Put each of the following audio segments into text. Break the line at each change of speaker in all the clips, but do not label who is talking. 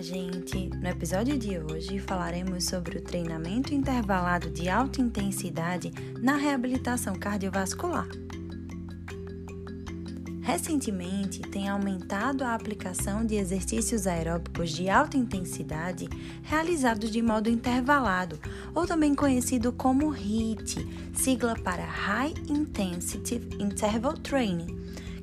Gente! No episódio de hoje falaremos sobre o treinamento intervalado de alta intensidade na reabilitação cardiovascular. Recentemente, tem aumentado a aplicação de exercícios aeróbicos de alta intensidade realizados de modo intervalado, ou também conhecido como HIIT, sigla para High Intensity Interval Training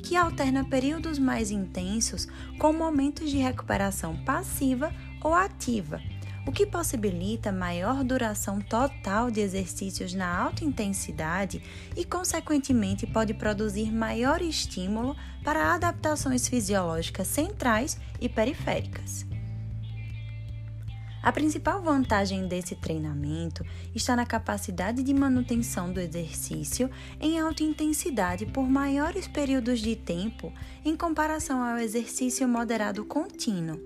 que alterna períodos mais intensos com momentos de recuperação passiva ou ativa, o que possibilita maior duração total de exercícios na alta intensidade e, consequentemente, pode produzir maior estímulo para adaptações fisiológicas centrais e periféricas. A principal vantagem desse treinamento está na capacidade de manutenção do exercício em alta intensidade por maiores períodos de tempo em comparação ao exercício moderado contínuo,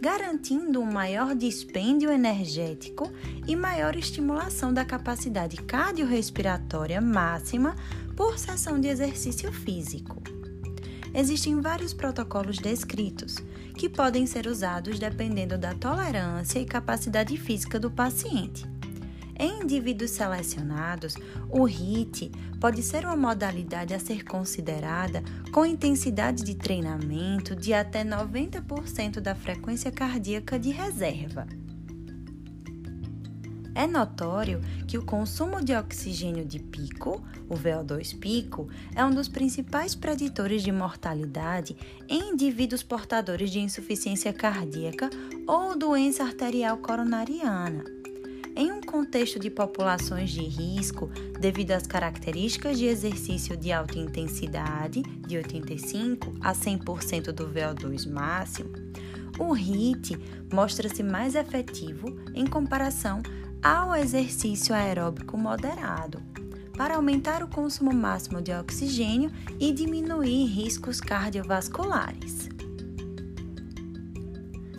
garantindo um maior dispêndio energético e maior estimulação da capacidade cardiorrespiratória máxima por sessão de exercício físico. Existem vários protocolos descritos, que podem ser usados dependendo da tolerância e capacidade física do paciente. Em indivíduos selecionados, o HIIT pode ser uma modalidade a ser considerada com intensidade de treinamento de até 90% da frequência cardíaca de reserva. É notório que o consumo de oxigênio de pico, o VO2 pico, é um dos principais preditores de mortalidade em indivíduos portadores de insuficiência cardíaca ou doença arterial coronariana. Em um contexto de populações de risco, devido às características de exercício de alta intensidade, de 85 a 100% do VO2 máximo, o HIIT mostra-se mais efetivo em comparação ao exercício aeróbico moderado, para aumentar o consumo máximo de oxigênio e diminuir riscos cardiovasculares.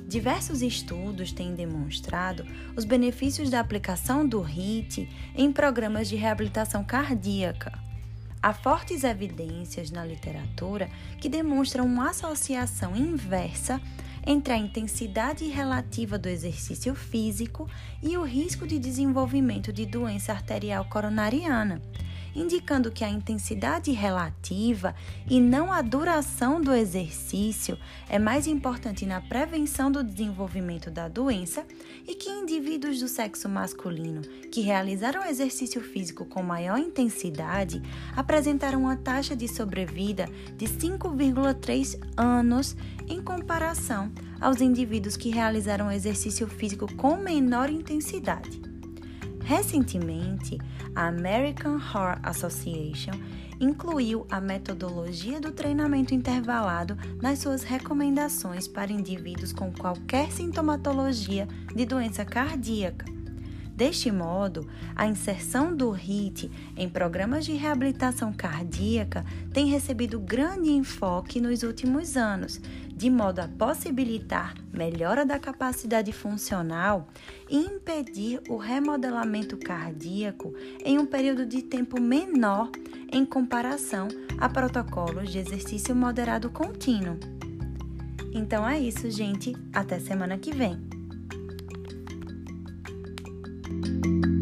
Diversos estudos têm demonstrado os benefícios da aplicação do HIIT em programas de reabilitação cardíaca. Há fortes evidências na literatura que demonstram uma associação inversa entre a intensidade relativa do exercício físico e o risco de desenvolvimento de doença arterial coronariana, indicando que a intensidade relativa e não a duração do exercício é mais importante na prevenção do desenvolvimento da doença e que indivíduos do sexo masculino que realizaram exercício físico com maior intensidade apresentaram uma taxa de sobrevida de 5,3 anos em comparação aos indivíduos que realizaram exercício físico com menor intensidade. Recentemente, a American Heart Association incluiu a metodologia do treinamento intervalado nas suas recomendações para indivíduos com qualquer sintomatologia de doença cardíaca. Deste modo, a inserção do HIT em programas de reabilitação cardíaca tem recebido grande enfoque nos últimos anos, de modo a possibilitar melhora da capacidade funcional e impedir o remodelamento cardíaco em um período de tempo menor em comparação a protocolos de exercício moderado contínuo. Então é isso, gente. Até semana que vem. thank you